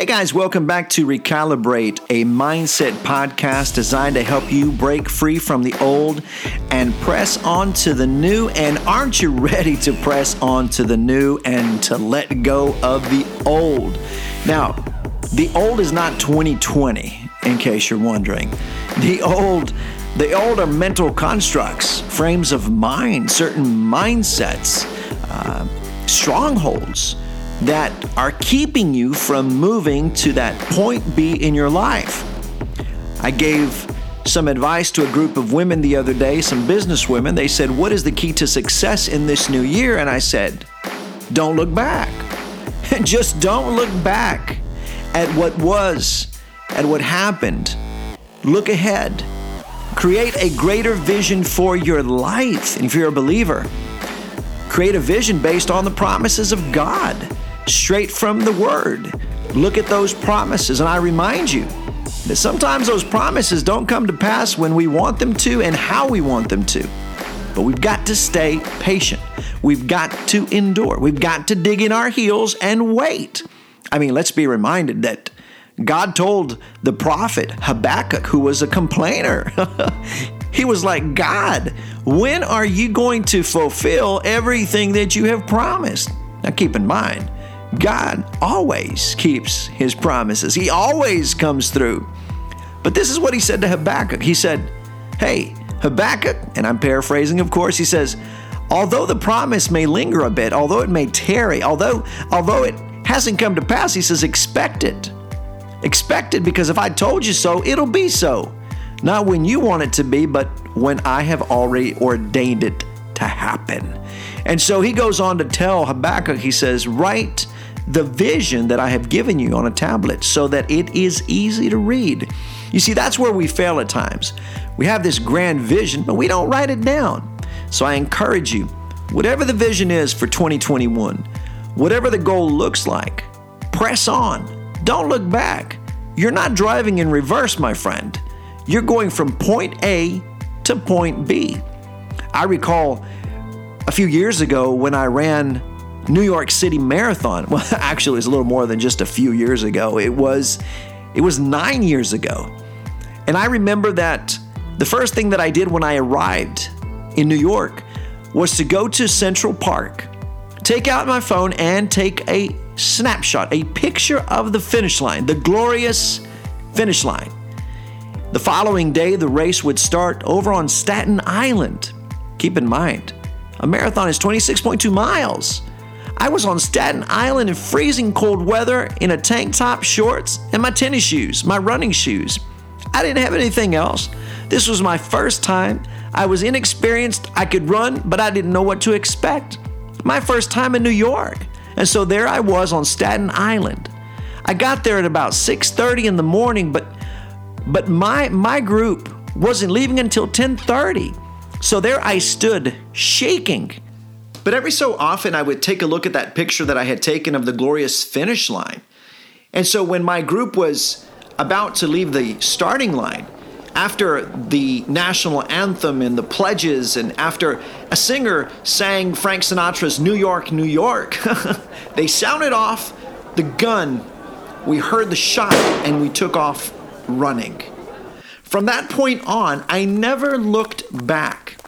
Hey guys, welcome back to Recalibrate, a mindset podcast designed to help you break free from the old and press on to the new. And aren't you ready to press on to the new and to let go of the old? Now, the old is not 2020, in case you're wondering. The old the old are mental constructs, frames of mind, certain mindsets, uh, strongholds that are keeping you from moving to that point B in your life. I gave some advice to a group of women the other day, some business women. They said, What is the key to success in this new year? And I said, Don't look back. Just don't look back at what was, at what happened. Look ahead. Create a greater vision for your life. And if you're a believer, create a vision based on the promises of God straight from the Word. Look at those promises, and I remind you that sometimes those promises don't come to pass when we want them to and how we want them to. But we've got to stay patient. We've got to endure. We've got to dig in our heels and wait. I mean, let's be reminded that God told the prophet Habakkuk, who was a complainer, he was like, God, when are you going to fulfill everything that you have promised? Now, keep in mind, God always keeps his promises, he always comes through. But this is what he said to Habakkuk. He said, Hey, Habakkuk, and I'm paraphrasing, of course, he says, although the promise may linger a bit, although it may tarry, although although it hasn't come to pass, he says, expect it. Expect it because if I told you so, it'll be so. Not when you want it to be, but when I have already ordained it to happen. And so he goes on to tell Habakkuk, he says, Write the vision that I have given you on a tablet so that it is easy to read. You see, that's where we fail at times. We have this grand vision, but we don't write it down. So I encourage you, whatever the vision is for 2021, whatever the goal looks like, press on. Don't look back. You're not driving in reverse, my friend. You're going from point A to point B. I recall a few years ago when I ran New York City Marathon. Well, actually, it's a little more than just a few years ago. It was it was 9 years ago. And I remember that the first thing that I did when I arrived in New York was to go to Central Park, take out my phone and take a snapshot, a picture of the finish line, the glorious finish line. The following day, the race would start over on Staten Island. Keep in mind, a marathon is 26.2 miles. I was on Staten Island in freezing cold weather in a tank top, shorts, and my tennis shoes, my running shoes. I didn't have anything else. This was my first time. I was inexperienced. I could run, but I didn't know what to expect. My first time in New York. And so there I was on Staten Island. I got there at about 6:30 in the morning, but but my my group wasn't leaving until 10:30. So there I stood, shaking but every so often, I would take a look at that picture that I had taken of the glorious finish line. And so when my group was about to leave the starting line, after the national anthem and the pledges, and after a singer sang Frank Sinatra's New York, New York, they sounded off the gun. We heard the shot and we took off running. From that point on, I never looked back.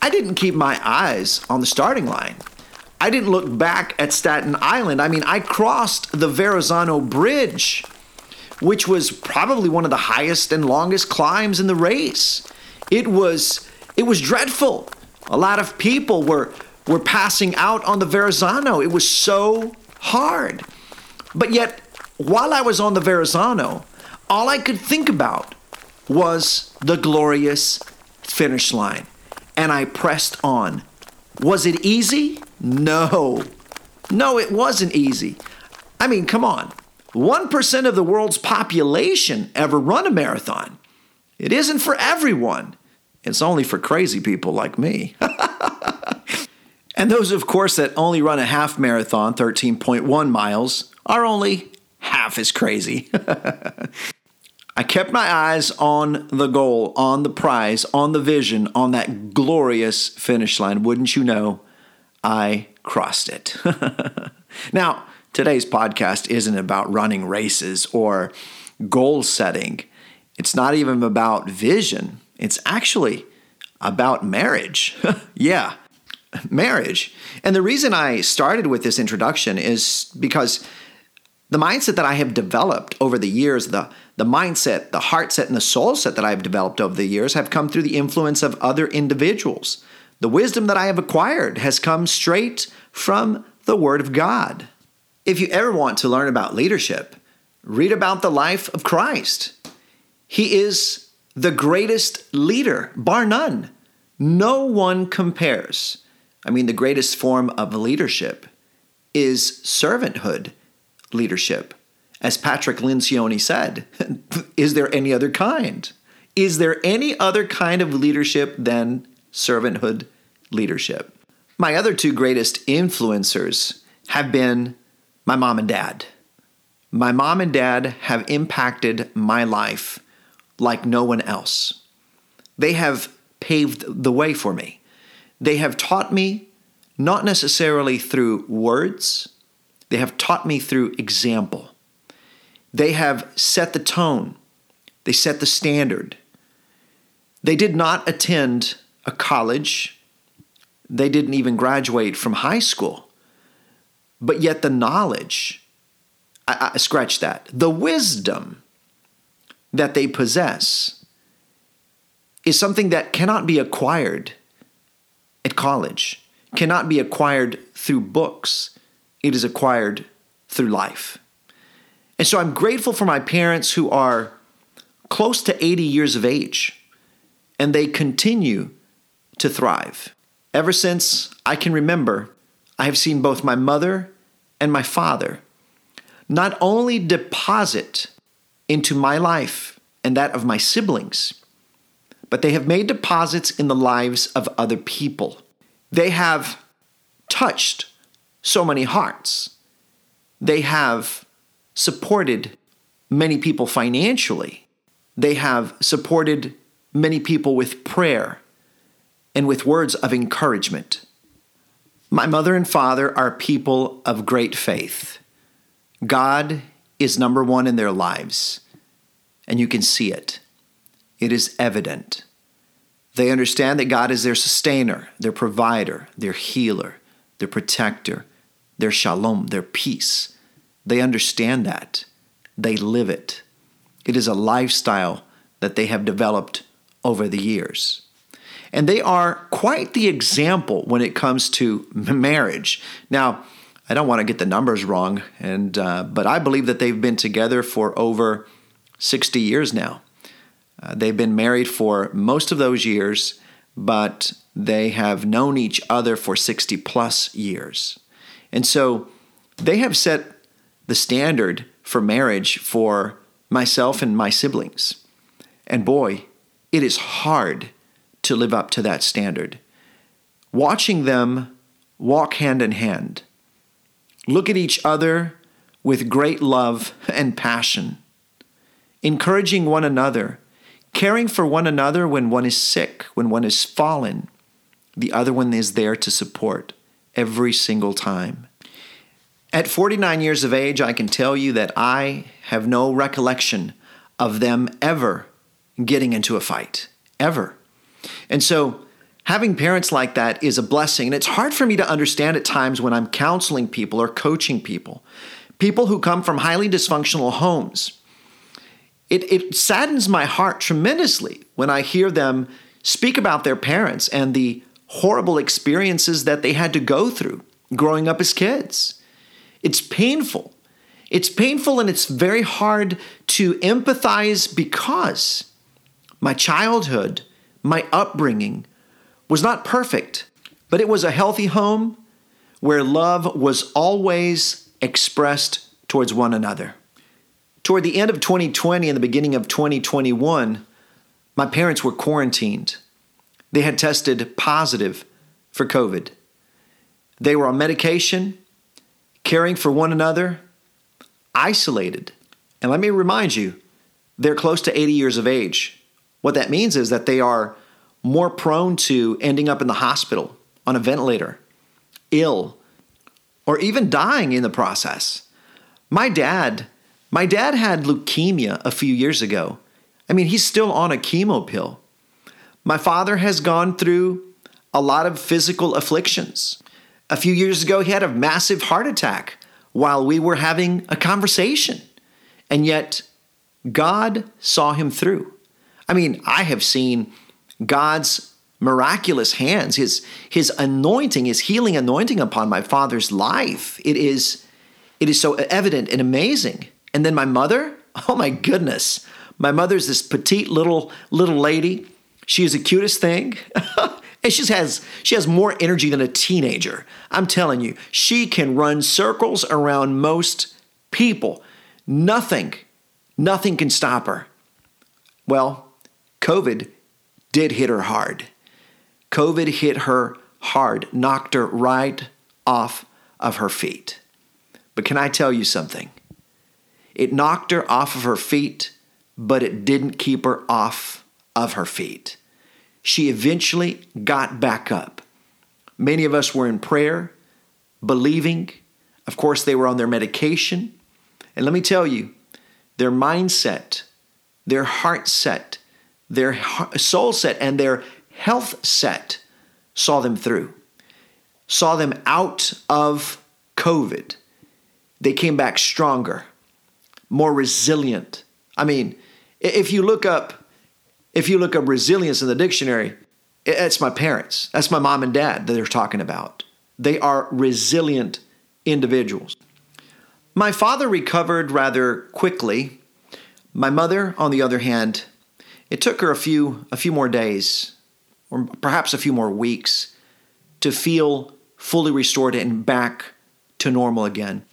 I didn't keep my eyes on the starting line. I didn't look back at Staten Island. I mean, I crossed the Verrazano Bridge, which was probably one of the highest and longest climbs in the race. It was it was dreadful. A lot of people were were passing out on the Verrazano. It was so hard. But yet, while I was on the Verrazano, all I could think about was the glorious finish line and I pressed on. Was it easy? No. No, it wasn't easy. I mean, come on. 1% of the world's population ever run a marathon. It isn't for everyone. It's only for crazy people like me. and those, of course, that only run a half marathon, 13.1 miles, are only half as crazy. I kept my eyes on the goal, on the prize, on the vision, on that glorious finish line. Wouldn't you know, I crossed it. now, Today's podcast isn't about running races or goal setting. It's not even about vision. It's actually about marriage. yeah, marriage. And the reason I started with this introduction is because the mindset that I have developed over the years, the, the mindset, the heart set, and the soul set that I've developed over the years have come through the influence of other individuals. The wisdom that I have acquired has come straight from the Word of God. If you ever want to learn about leadership, read about the life of Christ. He is the greatest leader, bar none. No one compares. I mean, the greatest form of leadership is servanthood leadership. As Patrick Lencioni said, is there any other kind? Is there any other kind of leadership than servanthood leadership? My other two greatest influencers have been my mom and dad. My mom and dad have impacted my life like no one else. They have paved the way for me. They have taught me not necessarily through words, they have taught me through example. They have set the tone, they set the standard. They did not attend a college, they didn't even graduate from high school, but yet the knowledge, I, I scratch that, the wisdom that they possess is something that cannot be acquired at college, cannot be acquired through books. It is acquired through life. And so I'm grateful for my parents who are close to 80 years of age and they continue to thrive. Ever since I can remember, I have seen both my mother and my father not only deposit into my life and that of my siblings, but they have made deposits in the lives of other people. They have touched so many hearts. They have supported many people financially. They have supported many people with prayer and with words of encouragement. My mother and father are people of great faith. God is number one in their lives, and you can see it. It is evident. They understand that God is their sustainer, their provider, their healer, their protector, their shalom, their peace. They understand that. They live it. It is a lifestyle that they have developed over the years. And they are quite the example when it comes to marriage. Now, I don't want to get the numbers wrong, and uh, but I believe that they've been together for over 60 years now. Uh, they've been married for most of those years, but they have known each other for 60 plus years. And so they have set the standard for marriage for myself and my siblings. And boy, it is hard to live up to that standard. Watching them walk hand in hand, look at each other with great love and passion, encouraging one another, caring for one another when one is sick, when one is fallen, the other one is there to support every single time. At 49 years of age, I can tell you that I have no recollection of them ever getting into a fight, ever. And so, having parents like that is a blessing. And it's hard for me to understand at times when I'm counseling people or coaching people, people who come from highly dysfunctional homes. It, it saddens my heart tremendously when I hear them speak about their parents and the horrible experiences that they had to go through growing up as kids. It's painful. It's painful and it's very hard to empathize because my childhood, my upbringing was not perfect, but it was a healthy home where love was always expressed towards one another. Toward the end of 2020 and the beginning of 2021, my parents were quarantined. They had tested positive for COVID. They were on medication caring for one another, isolated. And let me remind you, they're close to 80 years of age. What that means is that they are more prone to ending up in the hospital on a ventilator, ill, or even dying in the process. My dad, my dad had leukemia a few years ago. I mean, he's still on a chemo pill. My father has gone through a lot of physical afflictions. A few years ago, he had a massive heart attack while we were having a conversation. And yet, God saw him through. I mean, I have seen God's miraculous hands, his, his anointing, his healing anointing upon my father's life. It is, it is so evident and amazing. And then my mother, oh my goodness. My mother's this petite little little lady. She is the cutest thing. and she has she has more energy than a teenager. I'm telling you, she can run circles around most people. Nothing, nothing can stop her. Well, COVID did hit her hard. COVID hit her hard, knocked her right off of her feet. But can I tell you something? It knocked her off of her feet, but it didn't keep her off of her feet. She eventually got back up. Many of us were in prayer, believing. Of course, they were on their medication. And let me tell you, their mindset, their heart set, their soul set, and their health set saw them through, saw them out of COVID. They came back stronger, more resilient. I mean, if you look up, if you look up resilience in the dictionary, it's my parents. That's my mom and dad that they're talking about. They are resilient individuals. My father recovered rather quickly. My mother, on the other hand, it took her a few a few more days or perhaps a few more weeks to feel fully restored and back to normal again.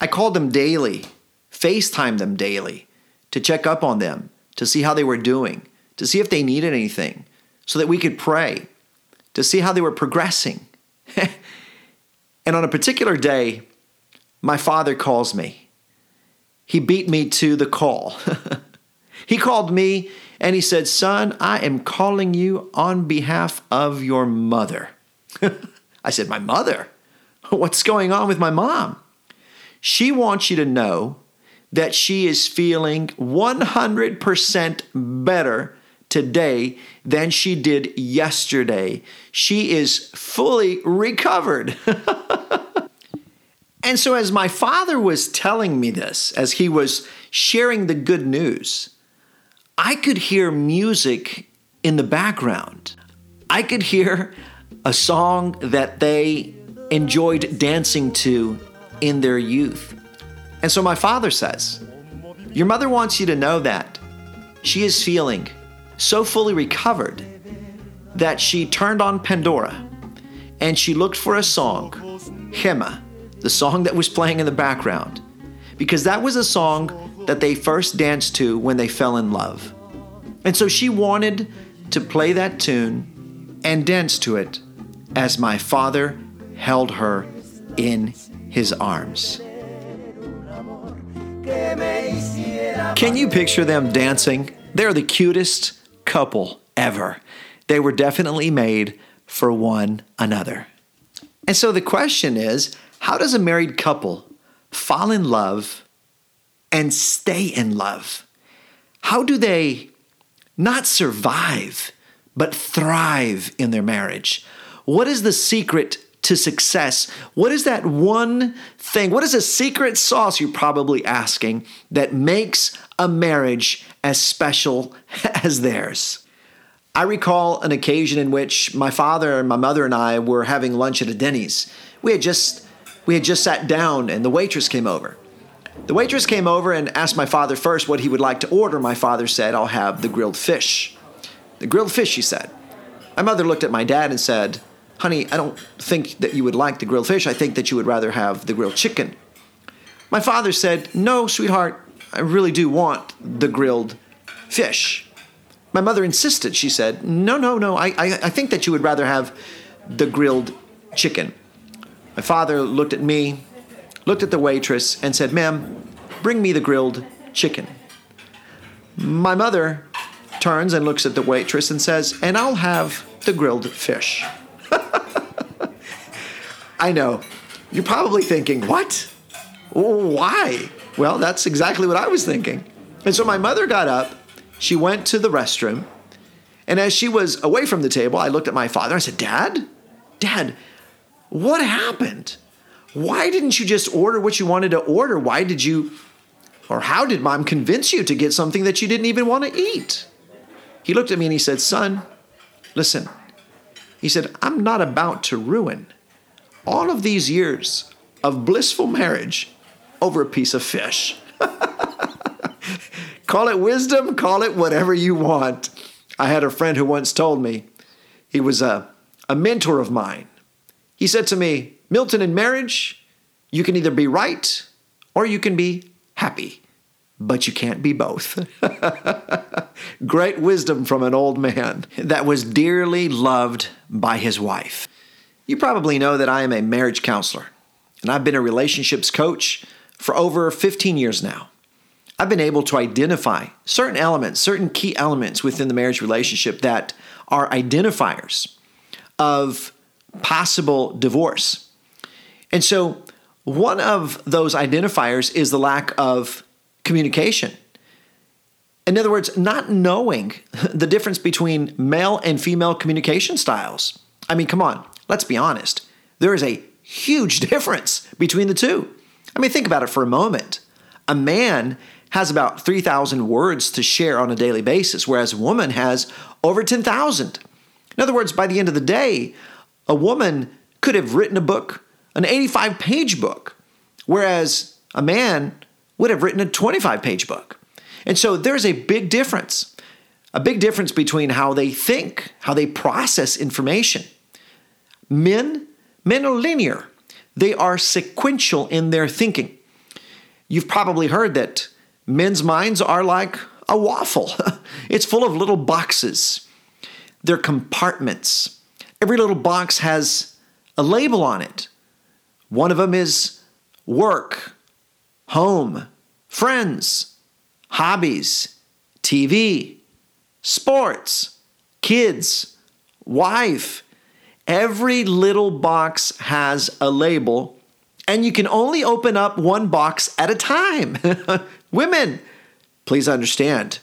I called them daily, FaceTime them daily to check up on them, to see how they were doing, to see if they needed anything, so that we could pray, to see how they were progressing. and on a particular day, my father calls me. He beat me to the call. he called me and he said, Son, I am calling you on behalf of your mother. I said, My mother? What's going on with my mom? She wants you to know that she is feeling 100% better today than she did yesterday. She is fully recovered. and so, as my father was telling me this, as he was sharing the good news, I could hear music in the background. I could hear a song that they enjoyed dancing to in their youth. And so my father says, Your mother wants you to know that she is feeling so fully recovered that she turned on Pandora and she looked for a song, Hema, the song that was playing in the background, because that was a song that they first danced to when they fell in love. And so she wanted to play that tune and dance to it as my father held her in his arms. Can you picture them dancing? They're the cutest couple ever. They were definitely made for one another. And so the question is how does a married couple fall in love and stay in love? How do they not survive, but thrive in their marriage? What is the secret to success? What is that one thing? What is a secret sauce, you're probably asking, that makes a marriage as special as theirs? I recall an occasion in which my father and my mother and I were having lunch at a Denny's. We had just we had just sat down and the waitress came over. The waitress came over and asked my father first what he would like to order. My father said, I'll have the grilled fish. The grilled fish, she said. My mother looked at my dad and said, Honey, I don't think that you would like the grilled fish. I think that you would rather have the grilled chicken. My father said, No, sweetheart, I really do want the grilled fish. My mother insisted. She said, No, no, no, I, I, I think that you would rather have the grilled chicken. My father looked at me, looked at the waitress, and said, Ma'am, bring me the grilled chicken. My mother turns and looks at the waitress and says, And I'll have the grilled fish. I know. You're probably thinking, What? Why? Well, that's exactly what I was thinking. And so my mother got up, she went to the restroom, and as she was away from the table, I looked at my father. I said, Dad, Dad, what happened? Why didn't you just order what you wanted to order? Why did you, or how did mom convince you to get something that you didn't even want to eat? He looked at me and he said, Son, listen. He said, I'm not about to ruin all of these years of blissful marriage over a piece of fish. call it wisdom, call it whatever you want. I had a friend who once told me, he was a, a mentor of mine. He said to me, Milton, in marriage, you can either be right or you can be happy, but you can't be both. Great wisdom from an old man that was dearly loved by his wife. You probably know that I am a marriage counselor, and I've been a relationships coach for over 15 years now. I've been able to identify certain elements, certain key elements within the marriage relationship that are identifiers of possible divorce. And so, one of those identifiers is the lack of communication. In other words, not knowing the difference between male and female communication styles. I mean, come on, let's be honest. There is a huge difference between the two. I mean, think about it for a moment. A man has about 3,000 words to share on a daily basis, whereas a woman has over 10,000. In other words, by the end of the day, a woman could have written a book, an 85 page book, whereas a man would have written a 25 page book. And so there's a big difference, a big difference between how they think, how they process information. Men, men are linear. They are sequential in their thinking. You've probably heard that men's minds are like a waffle. it's full of little boxes. They're compartments. Every little box has a label on it. One of them is work, home, friends, hobbies, TV, sports, kids, wife, Every little box has a label, and you can only open up one box at a time. Women, please understand,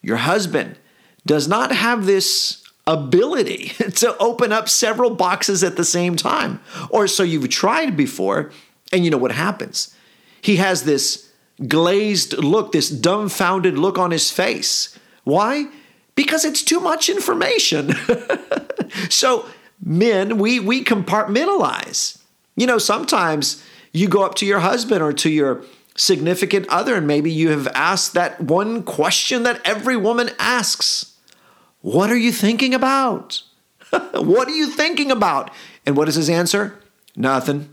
your husband does not have this ability to open up several boxes at the same time. Or so you've tried before, and you know what happens. He has this glazed look, this dumbfounded look on his face. Why? Because it's too much information. so men, we, we compartmentalize. You know, sometimes you go up to your husband or to your significant other, and maybe you have asked that one question that every woman asks What are you thinking about? what are you thinking about? And what is his answer? Nothing.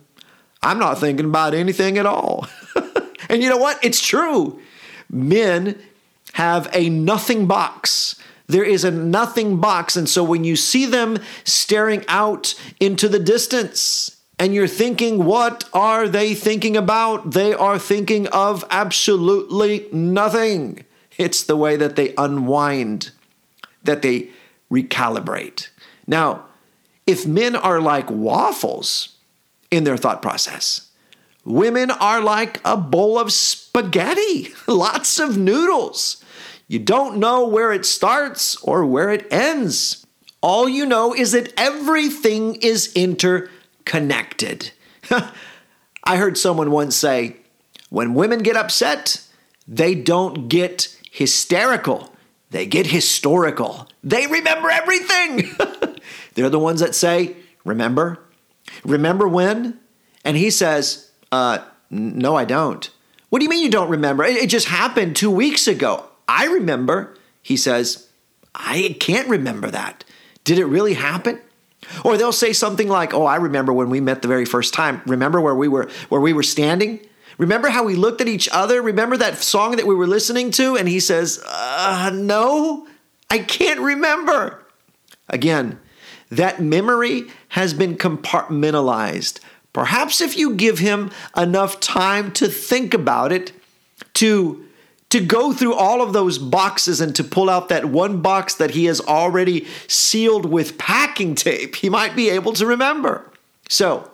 I'm not thinking about anything at all. and you know what? It's true. Men have a nothing box there is a nothing box. And so when you see them staring out into the distance, and you're thinking, what are they thinking about? They are thinking of absolutely nothing. It's the way that they unwind, that they recalibrate. Now, if men are like waffles in their thought process, women are like a bowl of spaghetti, lots of noodles. You don't know where it starts or where it ends. All you know is that everything is interconnected. I heard someone once say, when women get upset, they don't get hysterical, they get historical. They remember everything. They're the ones that say, Remember? Remember when? And he says, uh, No, I don't. What do you mean you don't remember? It just happened two weeks ago. I remember, he says, I can't remember that. Did it really happen? Or they'll say something like, "Oh, I remember when we met the very first time. Remember where we were where we were standing? Remember how we looked at each other? Remember that song that we were listening to?" And he says, uh, "No, I can't remember." Again, that memory has been compartmentalized. Perhaps if you give him enough time to think about it, to to go through all of those boxes and to pull out that one box that he has already sealed with packing tape, he might be able to remember. So,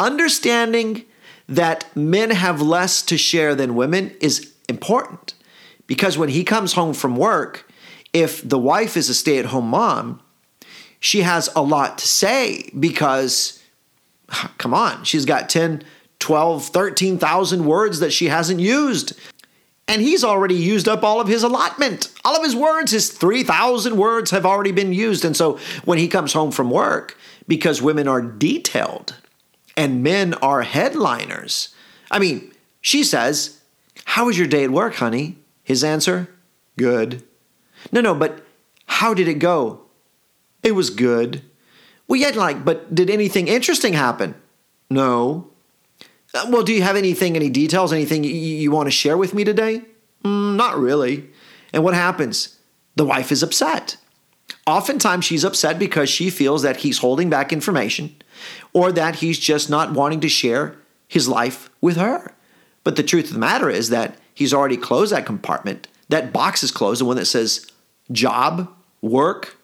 understanding that men have less to share than women is important because when he comes home from work, if the wife is a stay at home mom, she has a lot to say because, come on, she's got 10, 12, 13,000 words that she hasn't used. And he's already used up all of his allotment. All of his words, his 3,000 words have already been used. And so when he comes home from work, because women are detailed and men are headliners, I mean, she says, How was your day at work, honey? His answer, Good. No, no, but how did it go? It was good. Well, yet, like, but did anything interesting happen? No. Uh, well, do you have anything, any details, anything you, you want to share with me today? Mm, not really. And what happens? The wife is upset. Oftentimes, she's upset because she feels that he's holding back information or that he's just not wanting to share his life with her. But the truth of the matter is that he's already closed that compartment. That box is closed, the one that says job, work.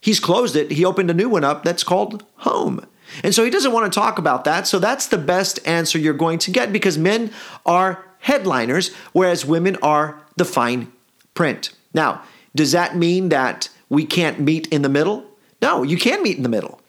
He's closed it. He opened a new one up that's called home. And so he doesn't want to talk about that. So that's the best answer you're going to get because men are headliners, whereas women are the fine print. Now, does that mean that we can't meet in the middle? No, you can meet in the middle.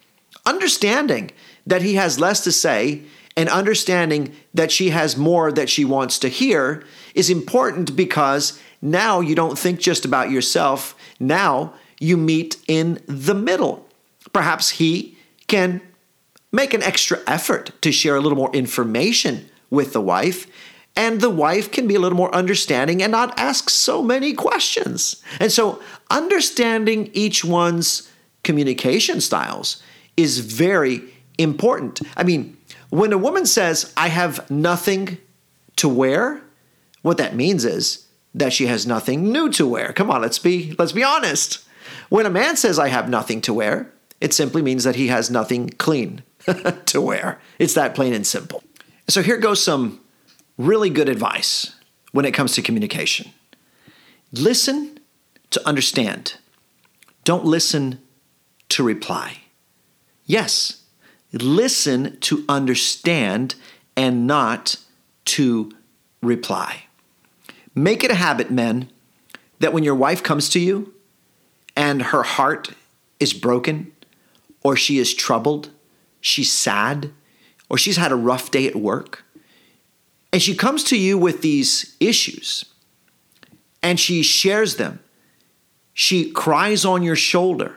Understanding that he has less to say and understanding that she has more that she wants to hear is important because now you don't think just about yourself. Now you meet in the middle. Perhaps he can make an extra effort to share a little more information with the wife. And the wife can be a little more understanding and not ask so many questions. And so, understanding each one's communication styles is very important. I mean, when a woman says, I have nothing to wear, what that means is that she has nothing new to wear. Come on, let's be let's be honest. When a man says I have nothing to wear, it simply means that he has nothing clean to wear. It's that plain and simple. So here goes some really good advice when it comes to communication. Listen to understand. Don't listen to reply. Yes, listen to understand and not to reply. Make it a habit, men, that when your wife comes to you and her heart is broken or she is troubled she's sad, or she's had a rough day at work, and she comes to you with these issues and she shares them, she cries on your shoulder.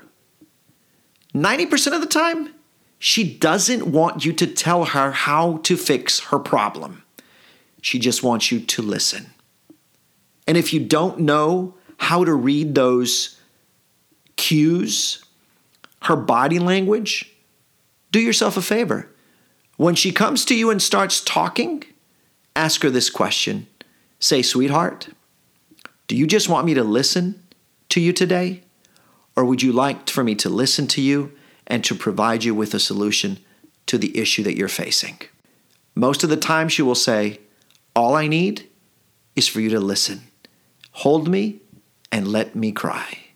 90% of the time, she doesn't want you to tell her how to fix her problem. She just wants you to listen. And if you don't know how to read those cues, her body language, do yourself a favor. When she comes to you and starts talking, ask her this question. Say, sweetheart, do you just want me to listen to you today? Or would you like for me to listen to you and to provide you with a solution to the issue that you're facing? Most of the time, she will say, All I need is for you to listen. Hold me and let me cry.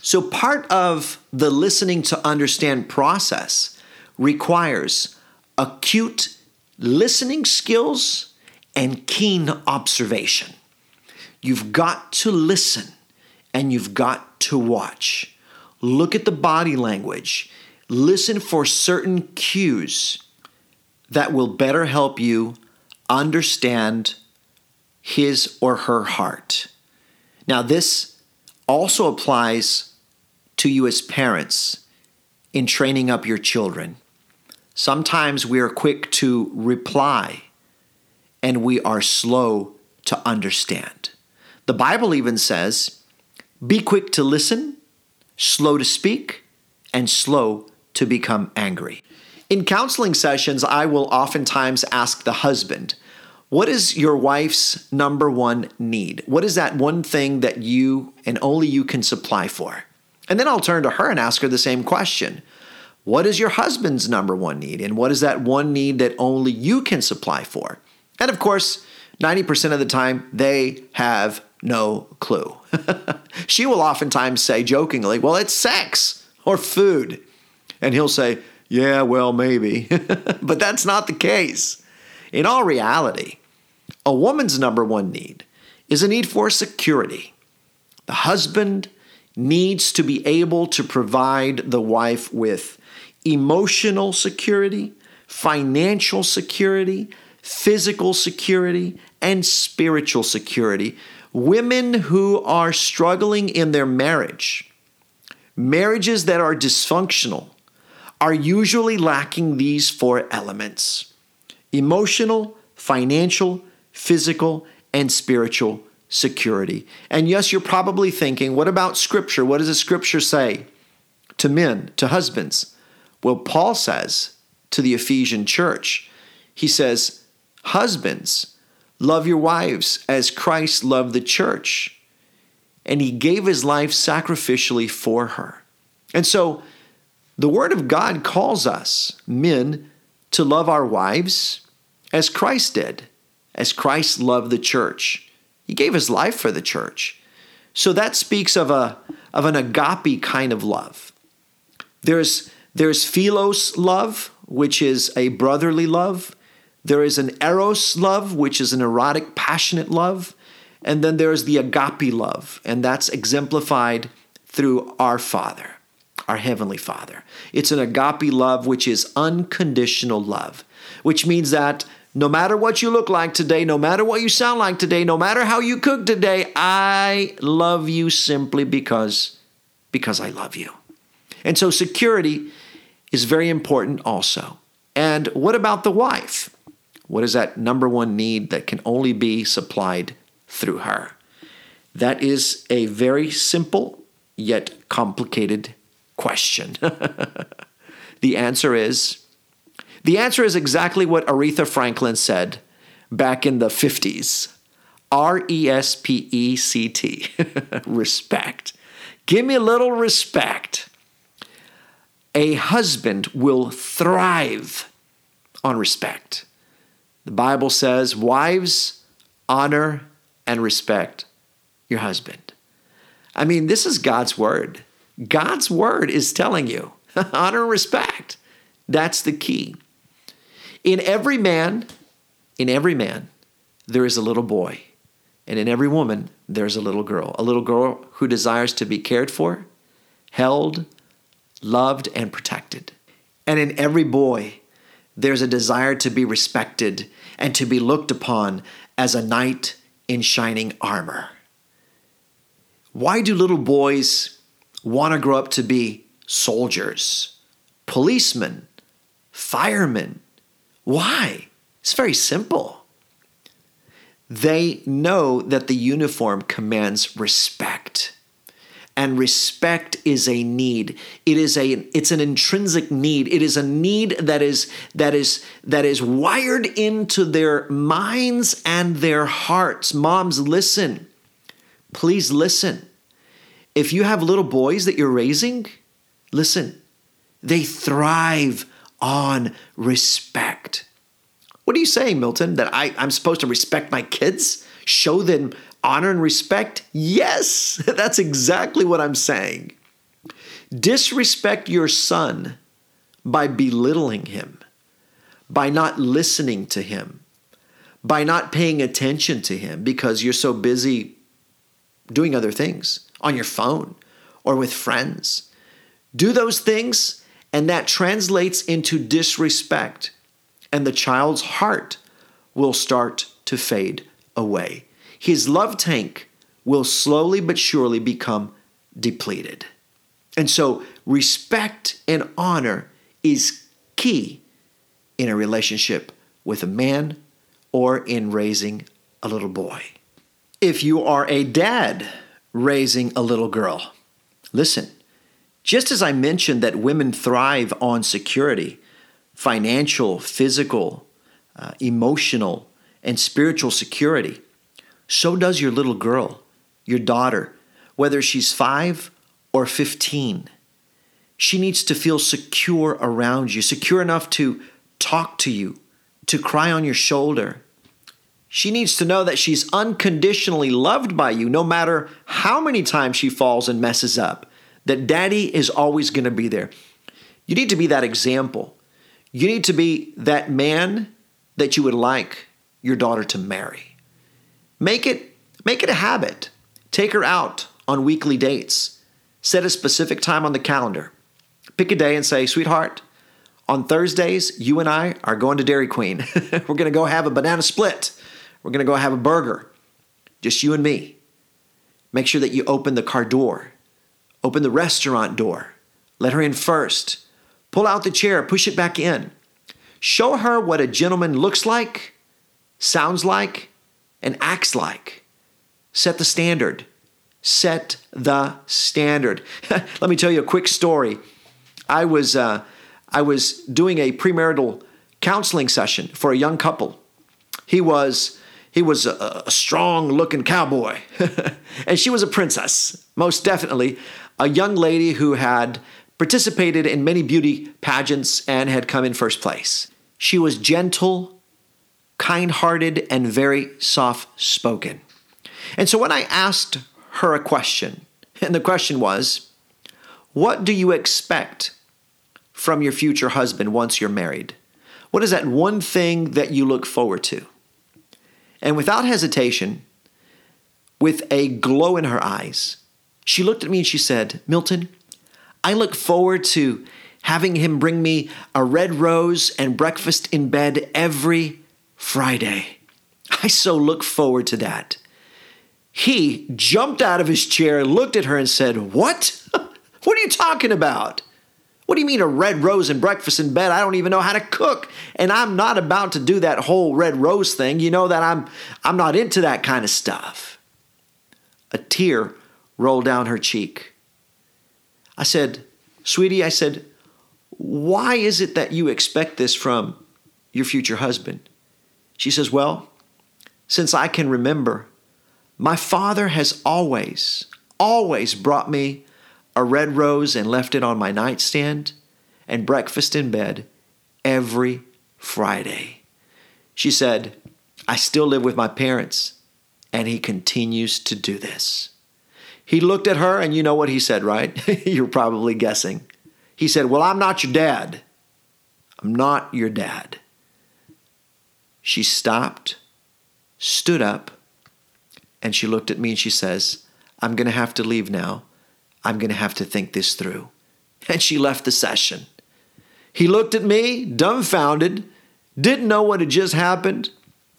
So, part of the listening to understand process requires acute listening skills and keen observation. You've got to listen and you've got to watch. Look at the body language. Listen for certain cues that will better help you understand his or her heart. Now, this also applies to you as parents in training up your children. Sometimes we are quick to reply and we are slow to understand. The Bible even says, be quick to listen, slow to speak, and slow to become angry. In counseling sessions, I will oftentimes ask the husband, What is your wife's number one need? What is that one thing that you and only you can supply for? And then I'll turn to her and ask her the same question what is your husband's number one need? And what is that one need that only you can supply for? And of course, 90% of the time, they have no clue. she will oftentimes say jokingly, Well, it's sex or food. And he'll say, Yeah, well, maybe. but that's not the case. In all reality, a woman's number one need is a need for security. The husband needs to be able to provide the wife with emotional security, financial security, physical security, and spiritual security. Women who are struggling in their marriage, marriages that are dysfunctional, are usually lacking these four elements emotional, financial, physical, and spiritual security. And yes, you're probably thinking, what about scripture? What does the scripture say to men, to husbands? Well, Paul says to the Ephesian church, he says, Husbands, love your wives as Christ loved the church. And he gave his life sacrificially for her. And so the Word of God calls us, men, to love our wives as Christ did, as Christ loved the church. He gave his life for the church. So that speaks of a of an agape kind of love. There's there's philos love, which is a brotherly love. There is an eros love, which is an erotic, passionate love. And then there's the agape love, and that's exemplified through our Father, our Heavenly Father. It's an agape love, which is unconditional love, which means that no matter what you look like today, no matter what you sound like today, no matter how you cook today, I love you simply because because I love you. And so security is very important also. And what about the wife? What is that number one need that can only be supplied through her? That is a very simple yet complicated question. the answer is the answer is exactly what Aretha Franklin said back in the 50s. R E S P E C T. respect. Give me a little respect. A husband will thrive on respect. The Bible says, Wives, honor and respect your husband. I mean, this is God's word. God's word is telling you honor and respect. That's the key. In every man, in every man, there is a little boy. And in every woman, there's a little girl. A little girl who desires to be cared for, held, loved, and protected. And in every boy, there's a desire to be respected and to be looked upon as a knight in shining armor. Why do little boys want to grow up to be soldiers, policemen, firemen? Why? It's very simple. They know that the uniform commands respect. And respect is a need. It is a it's an intrinsic need. It is a need that is that is that is wired into their minds and their hearts. Moms listen. Please listen. If you have little boys that you're raising listen. They thrive on respect what are you saying milton that I, i'm supposed to respect my kids show them honor and respect? Yes, that's exactly what I'm saying. Disrespect your son by belittling him, by not listening to him, by not paying attention to him because you're so busy doing other things on your phone or with friends. Do those things, and that translates into disrespect, and the child's heart will start to fade away his love tank will slowly but surely become depleted. And so, respect and honor is key in a relationship with a man or in raising a little boy. If you are a dad raising a little girl, listen, just as I mentioned that women thrive on security, financial, physical, uh, emotional, and spiritual security, so does your little girl, your daughter, whether she's five or 15. She needs to feel secure around you, secure enough to talk to you, to cry on your shoulder. She needs to know that she's unconditionally loved by you, no matter how many times she falls and messes up, that daddy is always going to be there. You need to be that example. You need to be that man that you would like your daughter to marry. Make it make it a habit. Take her out on weekly dates. Set a specific time on the calendar. Pick a day and say, "Sweetheart, on Thursdays, you and I are going to Dairy Queen. We're going to go have a banana split. We're going to go have a burger. Just you and me. Make sure that you open the car door, open the restaurant door. Let her in first. Pull out the chair, push it back in. Show her what a gentleman looks like, sounds like, and acts like. Set the standard. Set the standard. Let me tell you a quick story. I was uh, I was doing a premarital counseling session for a young couple. He was he was a, a strong looking cowboy, and she was a princess, most definitely, a young lady who had participated in many beauty pageants and had come in first place. She was gentle, kind hearted, and very soft spoken. And so when I asked her a question, and the question was, What do you expect from your future husband once you're married? What is that one thing that you look forward to? And without hesitation, with a glow in her eyes, she looked at me and she said, Milton, I look forward to having him bring me a red rose and breakfast in bed every Friday. I so look forward to that. He jumped out of his chair, and looked at her, and said, What? what are you talking about? What do you mean a red rose and breakfast in bed? I don't even know how to cook. And I'm not about to do that whole red rose thing. You know that I'm I'm not into that kind of stuff. A tear rolled down her cheek. I said, Sweetie, I said, why is it that you expect this from your future husband? She says, Well, since I can remember, my father has always, always brought me a red rose and left it on my nightstand and breakfast in bed every Friday. She said, I still live with my parents, and he continues to do this. He looked at her, and you know what he said, right? You're probably guessing. He said, Well, I'm not your dad. I'm not your dad. She stopped, stood up, and she looked at me and she says, I'm going to have to leave now. I'm going to have to think this through. And she left the session. He looked at me, dumbfounded, didn't know what had just happened.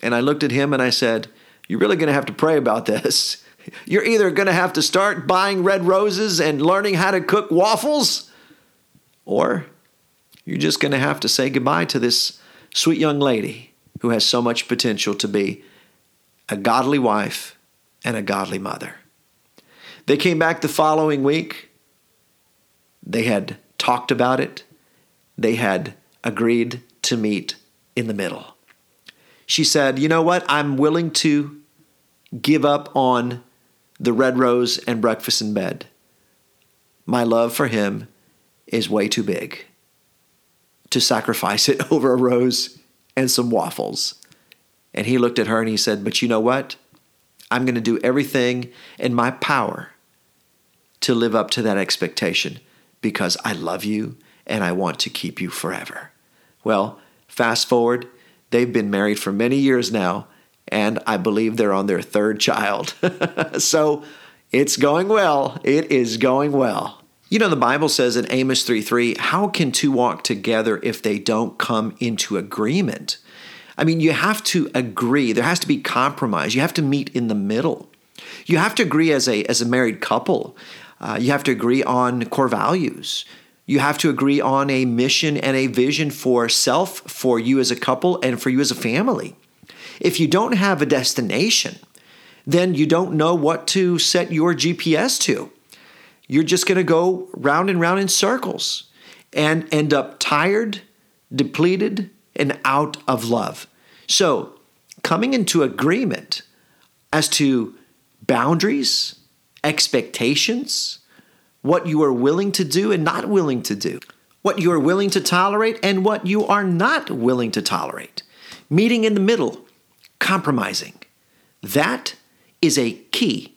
And I looked at him and I said, You're really going to have to pray about this. You're either going to have to start buying red roses and learning how to cook waffles, or you're just going to have to say goodbye to this sweet young lady who has so much potential to be a godly wife and a godly mother. They came back the following week. They had talked about it. They had agreed to meet in the middle. She said, You know what? I'm willing to give up on the red rose and breakfast in bed. My love for him is way too big to sacrifice it over a rose and some waffles. And he looked at her and he said, But you know what? I'm going to do everything in my power to live up to that expectation because I love you and I want to keep you forever. Well, fast forward, they've been married for many years now and I believe they're on their third child. so it's going well. It is going well. You know, the Bible says in Amos 3 3, how can two walk together if they don't come into agreement? I mean, you have to agree. There has to be compromise. You have to meet in the middle. You have to agree as a, as a married couple. Uh, you have to agree on core values. You have to agree on a mission and a vision for self, for you as a couple, and for you as a family. If you don't have a destination, then you don't know what to set your GPS to. You're just going to go round and round in circles and end up tired, depleted, and out of love. So, coming into agreement as to boundaries, expectations, what you are willing to do and not willing to do, what you are willing to tolerate and what you are not willing to tolerate, meeting in the middle compromising. That is a key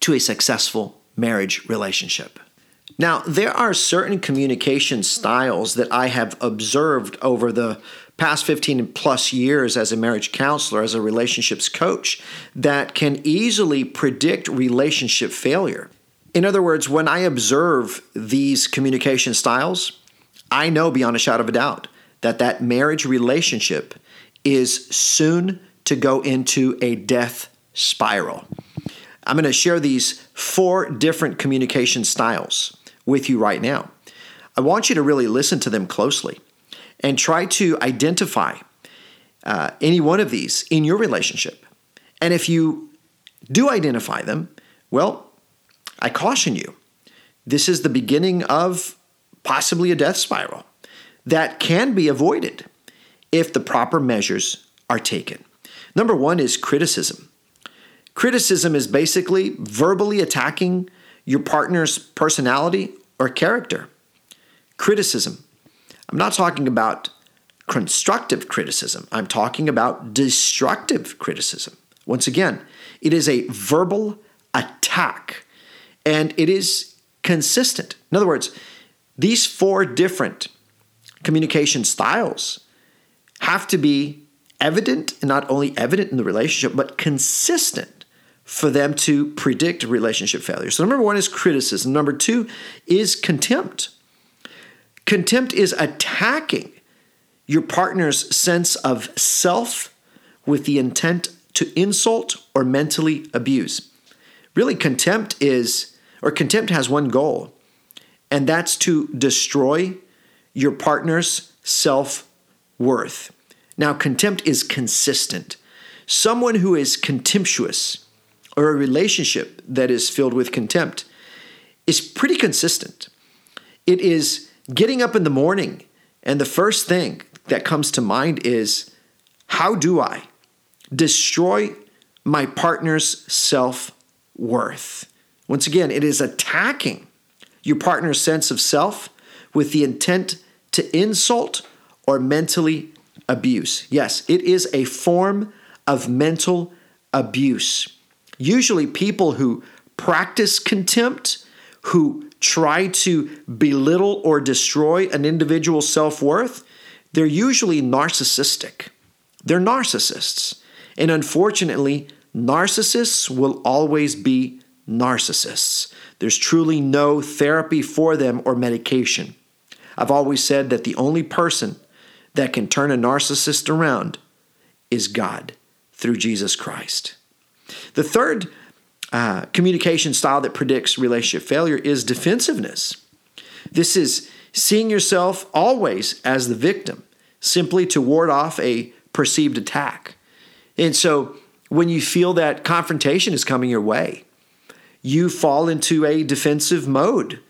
to a successful marriage relationship. Now, there are certain communication styles that I have observed over the past 15 plus years as a marriage counselor, as a relationships coach, that can easily predict relationship failure. In other words, when I observe these communication styles, I know beyond a shadow of a doubt that that marriage relationship is soon to go into a death spiral. I'm going to share these four different communication styles with you right now. I want you to really listen to them closely and try to identify uh, any one of these in your relationship. And if you do identify them, well, I caution you. This is the beginning of possibly a death spiral that can be avoided if the proper measures are taken. Number one is criticism. Criticism is basically verbally attacking your partner's personality or character. Criticism. I'm not talking about constructive criticism, I'm talking about destructive criticism. Once again, it is a verbal attack and it is consistent. In other words, these four different communication styles have to be evident and not only evident in the relationship, but consistent for them to predict relationship failure. So, number one is criticism. Number two is contempt. Contempt is attacking your partner's sense of self with the intent to insult or mentally abuse. Really, contempt is, or contempt has one goal, and that's to destroy your partner's self worth. Now, contempt is consistent. Someone who is contemptuous or a relationship that is filled with contempt is pretty consistent. It is getting up in the morning, and the first thing that comes to mind is how do I destroy my partner's self worth? Once again, it is attacking your partner's sense of self with the intent to insult or mentally abuse. Yes, it is a form of mental abuse. Usually, people who practice contempt, who try to belittle or destroy an individual's self worth, they're usually narcissistic. They're narcissists. And unfortunately, narcissists will always be narcissists. There's truly no therapy for them or medication. I've always said that the only person that can turn a narcissist around is God through Jesus Christ. The third uh, communication style that predicts relationship failure is defensiveness. This is seeing yourself always as the victim, simply to ward off a perceived attack. And so when you feel that confrontation is coming your way, you fall into a defensive mode,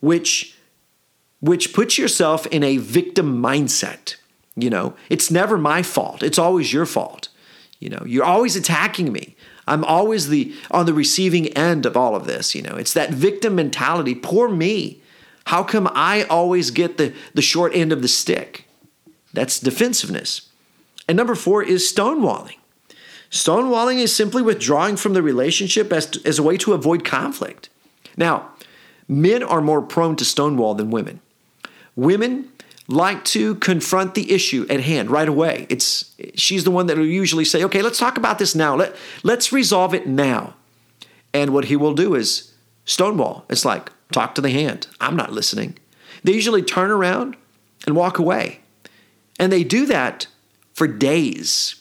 which which puts yourself in a victim mindset. You know, it's never my fault. It's always your fault. You know, you're always attacking me. I'm always the on the receiving end of all of this, you know. It's that victim mentality. Poor me. How come I always get the, the short end of the stick? That's defensiveness. And number four is stonewalling. Stonewalling is simply withdrawing from the relationship as, as a way to avoid conflict. Now, men are more prone to stonewall than women. Women like to confront the issue at hand right away. It's she's the one that will usually say, "Okay, let's talk about this now. Let let's resolve it now." And what he will do is stonewall. It's like talk to the hand. I'm not listening. They usually turn around and walk away. And they do that for days.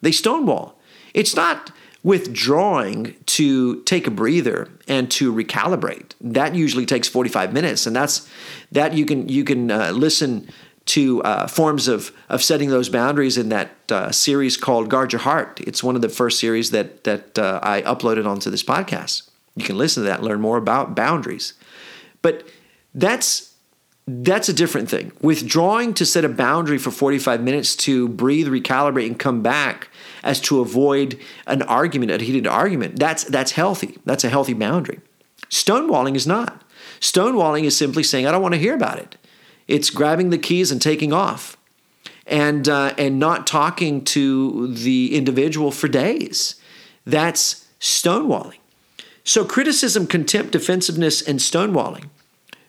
They stonewall. It's not withdrawing to take a breather and to recalibrate. That usually takes 45 minutes and that's that you can you can uh, listen to uh, forms of of setting those boundaries in that uh, series called guard your heart. It's one of the first series that that uh, i uploaded onto this podcast. You can listen to that learn more about boundaries. But that's that's a different thing withdrawing to set a boundary for 45 minutes to breathe recalibrate and come back as to avoid an argument, a heated argument. That's that's healthy. That's a healthy boundary. Stonewalling is not. Stonewalling is simply saying, I don't want to hear about it. It's grabbing the keys and taking off, and uh, and not talking to the individual for days. That's stonewalling. So criticism, contempt, defensiveness, and stonewalling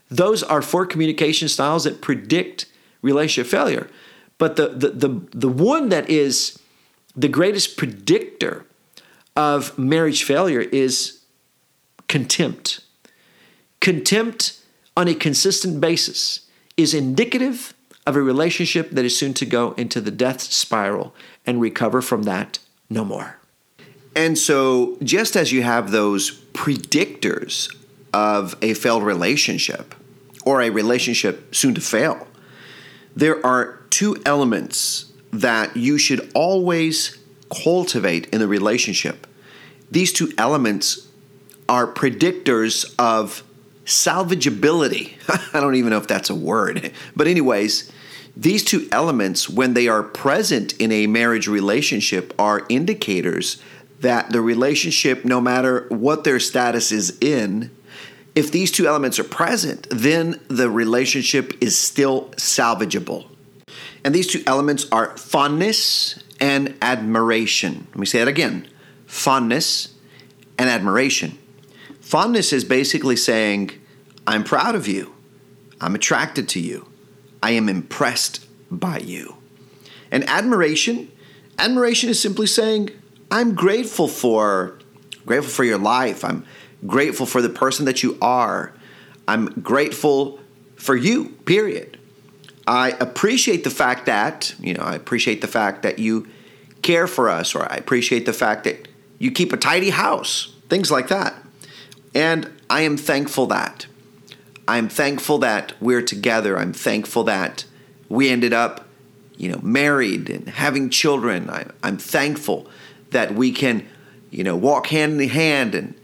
those are four communication styles that predict relationship failure. But the, the, the, the one that is the greatest predictor of marriage failure is contempt. Contempt on a consistent basis is indicative of a relationship that is soon to go into the death spiral and recover from that no more. And so, just as you have those predictors of a failed relationship or a relationship soon to fail, there are two elements that you should always cultivate in the relationship. These two elements are predictors of salvageability. I don't even know if that's a word. But, anyways, these two elements, when they are present in a marriage relationship, are indicators that the relationship, no matter what their status is in, if these two elements are present, then the relationship is still salvageable. And these two elements are fondness and admiration. Let me say that again fondness and admiration. Fondness is basically saying, I'm proud of you, I'm attracted to you, I am impressed by you. And admiration, admiration is simply saying, I'm grateful for grateful for your life. I'm grateful for the person that you are. I'm grateful for you, period. I appreciate the fact that, you know, I appreciate the fact that you care for us, or I appreciate the fact that you keep a tidy house, things like that. And I am thankful that. I'm thankful that we're together. I'm thankful that we ended up, you know, married and having children. I, I'm thankful that we can, you know, walk hand in hand and,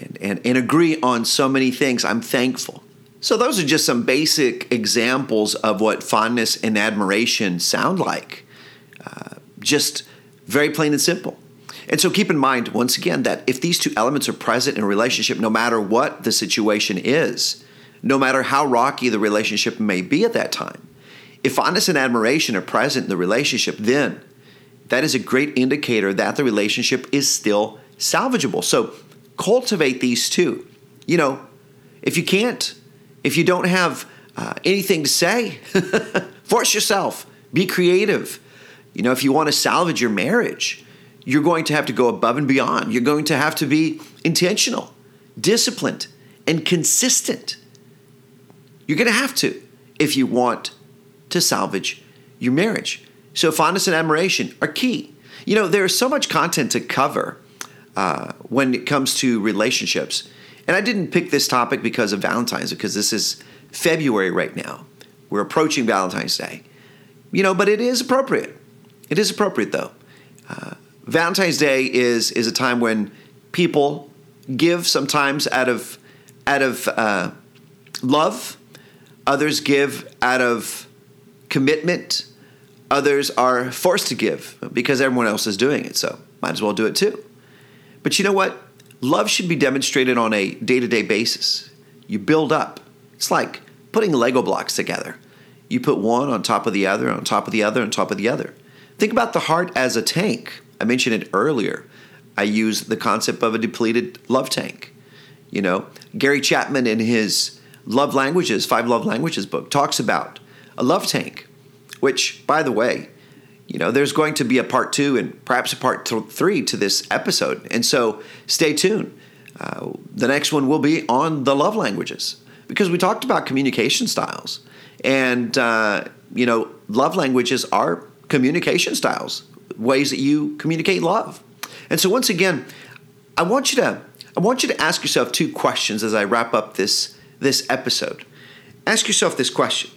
and, and, and agree on so many things. I'm thankful. So, those are just some basic examples of what fondness and admiration sound like. Uh, just very plain and simple. And so, keep in mind, once again, that if these two elements are present in a relationship, no matter what the situation is, no matter how rocky the relationship may be at that time, if fondness and admiration are present in the relationship, then that is a great indicator that the relationship is still salvageable. So cultivate these too. You know, if you can't, if you don't have uh, anything to say, force yourself, be creative. You know, if you want to salvage your marriage, you're going to have to go above and beyond. You're going to have to be intentional, disciplined, and consistent. You're going to have to if you want to salvage your marriage. So, fondness and admiration are key. You know, there's so much content to cover uh, when it comes to relationships. And I didn't pick this topic because of Valentine's, because this is February right now. We're approaching Valentine's Day. You know, but it is appropriate. It is appropriate, though. Uh, Valentine's Day is is a time when people give sometimes out of out of uh, love. Others give out of commitment Others are forced to give because everyone else is doing it, so might as well do it too. But you know what? Love should be demonstrated on a day to day basis. You build up. It's like putting Lego blocks together. You put one on top of the other, on top of the other, on top of the other. Think about the heart as a tank. I mentioned it earlier. I use the concept of a depleted love tank. You know, Gary Chapman in his Love Languages, Five Love Languages book, talks about a love tank which, by the way, you know, there's going to be a part two and perhaps a part th- three to this episode. And so stay tuned. Uh, the next one will be on the love languages because we talked about communication styles. And, uh, you know, love languages are communication styles, ways that you communicate love. And so, once again, I want you to I want you to ask yourself two questions as I wrap up this this episode. Ask yourself this question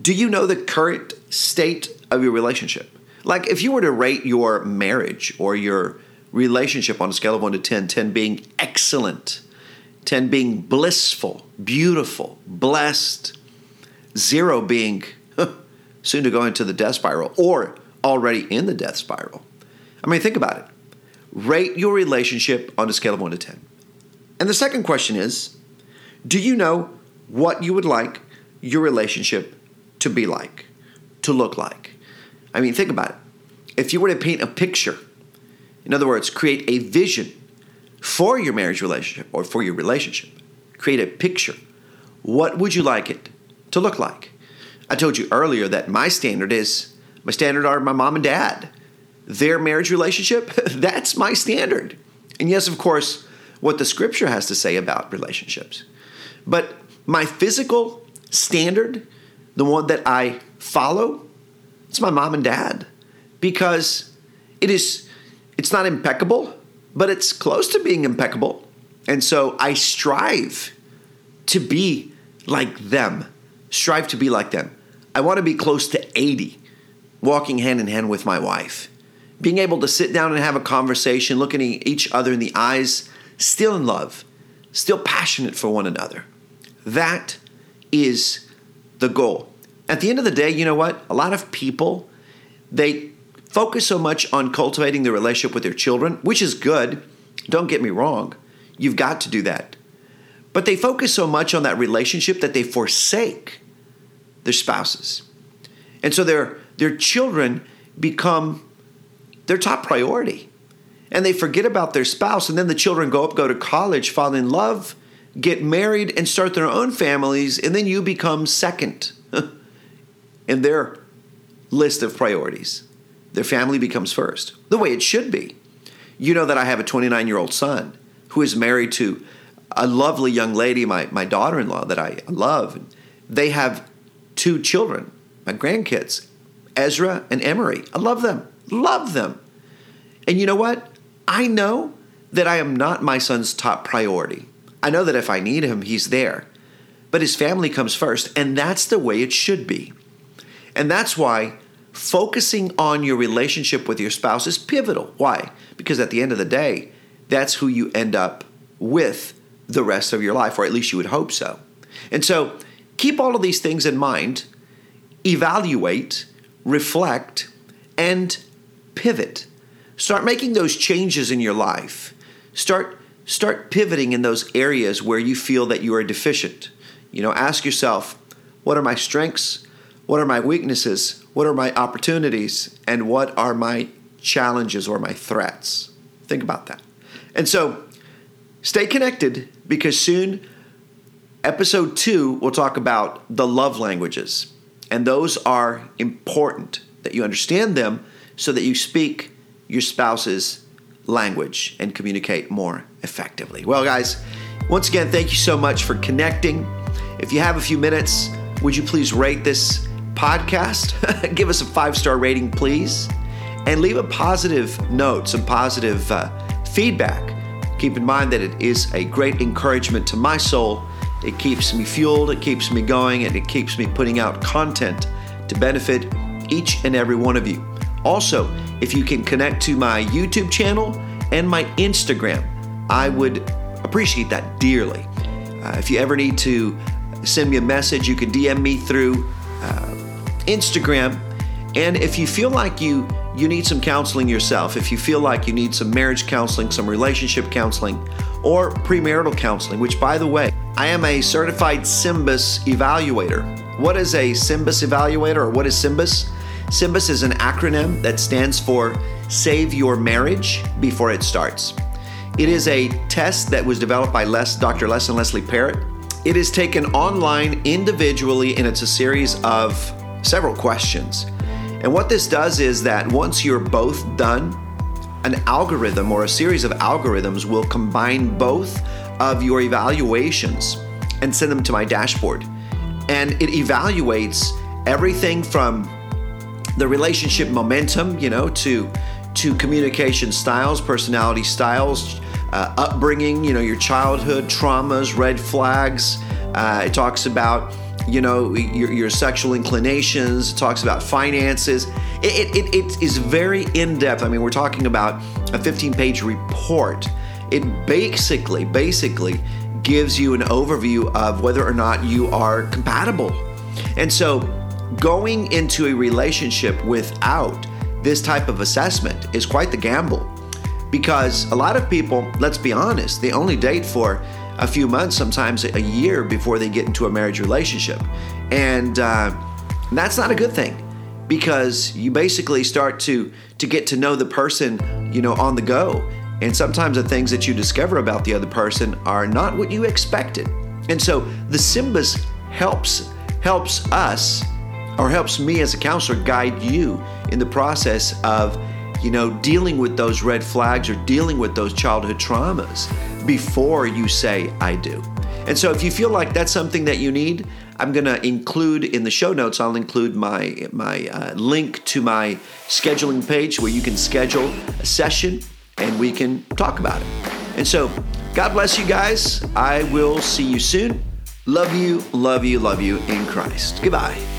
do you know the current state of your relationship? Like, if you were to rate your marriage or your relationship on a scale of 1 to 10, 10 being excellent, 10 being blissful, beautiful, blessed, 0 being soon to go into the death spiral or already in the death spiral. I mean, think about it. Rate your relationship on a scale of 1 to 10. And the second question is Do you know what you would like your relationship to be like, to look like. I mean, think about it. If you were to paint a picture, in other words, create a vision for your marriage relationship or for your relationship, create a picture. what would you like it to look like? I told you earlier that my standard is my standard are my mom and dad. Their marriage relationship, that's my standard. And yes, of course, what the scripture has to say about relationships. But my physical standard, the one that I follow, it's my mom and dad because it is it's not impeccable, but it's close to being impeccable. And so I strive to be like them. Strive to be like them. I want to be close to 80, walking hand in hand with my wife. Being able to sit down and have a conversation, looking each other in the eyes, still in love, still passionate for one another. That is the goal. At the end of the day, you know what? A lot of people, they focus so much on cultivating the relationship with their children, which is good. Don't get me wrong. You've got to do that. But they focus so much on that relationship that they forsake their spouses. And so their, their children become their top priority. And they forget about their spouse. And then the children go up, go to college, fall in love, get married, and start their own families. And then you become second in their list of priorities. Their family becomes first, the way it should be. You know that I have a 29 year old son who is married to a lovely young lady, my, my daughter in law, that I love. They have two children, my grandkids, Ezra and Emery. I love them, love them. And you know what? I know that I am not my son's top priority. I know that if I need him, he's there. But his family comes first, and that's the way it should be. And that's why focusing on your relationship with your spouse is pivotal. Why? Because at the end of the day, that's who you end up with the rest of your life, or at least you would hope so. And so keep all of these things in mind, evaluate, reflect, and pivot. Start making those changes in your life. Start start pivoting in those areas where you feel that you are deficient. You know, ask yourself, what are my strengths? What are my weaknesses? What are my opportunities? And what are my challenges or my threats? Think about that. And so stay connected because soon, episode two, we'll talk about the love languages. And those are important that you understand them so that you speak your spouse's language and communicate more effectively. Well, guys, once again, thank you so much for connecting. If you have a few minutes, would you please rate this podcast. Give us a five star rating, please, and leave a positive note, some positive uh, feedback. Keep in mind that it is a great encouragement to my soul. It keeps me fueled, it keeps me going, and it keeps me putting out content to benefit each and every one of you. Also, if you can connect to my YouTube channel and my Instagram, I would appreciate that dearly. Uh, if you ever need to send me a message, you can DM me through uh, Instagram. And if you feel like you you need some counseling yourself, if you feel like you need some marriage counseling, some relationship counseling, or premarital counseling, which by the way, I am a certified SYMBIS evaluator. What is a SYMBIS evaluator or what is SYMBIS? SYMBIS is an acronym that stands for Save Your Marriage Before It Starts. It is a test that was developed by Les, Dr. Les and Leslie Parrott. It is taken online individually, and it's a series of several questions. And what this does is that once you're both done, an algorithm or a series of algorithms will combine both of your evaluations and send them to my dashboard. And it evaluates everything from the relationship momentum, you know, to to communication styles, personality styles, uh, upbringing, you know, your childhood traumas, red flags. Uh, it talks about you know your, your sexual inclinations. It talks about finances. It, it, it is very in-depth. I mean we're talking about a 15 page report. It basically basically gives you an overview of whether or not you are compatible. And so going into a relationship without this type of assessment is quite the gamble because a lot of people let's be honest they only date for a few months, sometimes a year before they get into a marriage relationship. And uh, that's not a good thing because you basically start to to get to know the person, you know, on the go. And sometimes the things that you discover about the other person are not what you expected. And so the SYMBIS helps helps us or helps me as a counselor guide you in the process of you know dealing with those red flags or dealing with those childhood traumas before you say I do. And so if you feel like that's something that you need, I'm going to include in the show notes I'll include my my uh, link to my scheduling page where you can schedule a session and we can talk about it. And so God bless you guys. I will see you soon. Love you, love you, love you in Christ. Goodbye.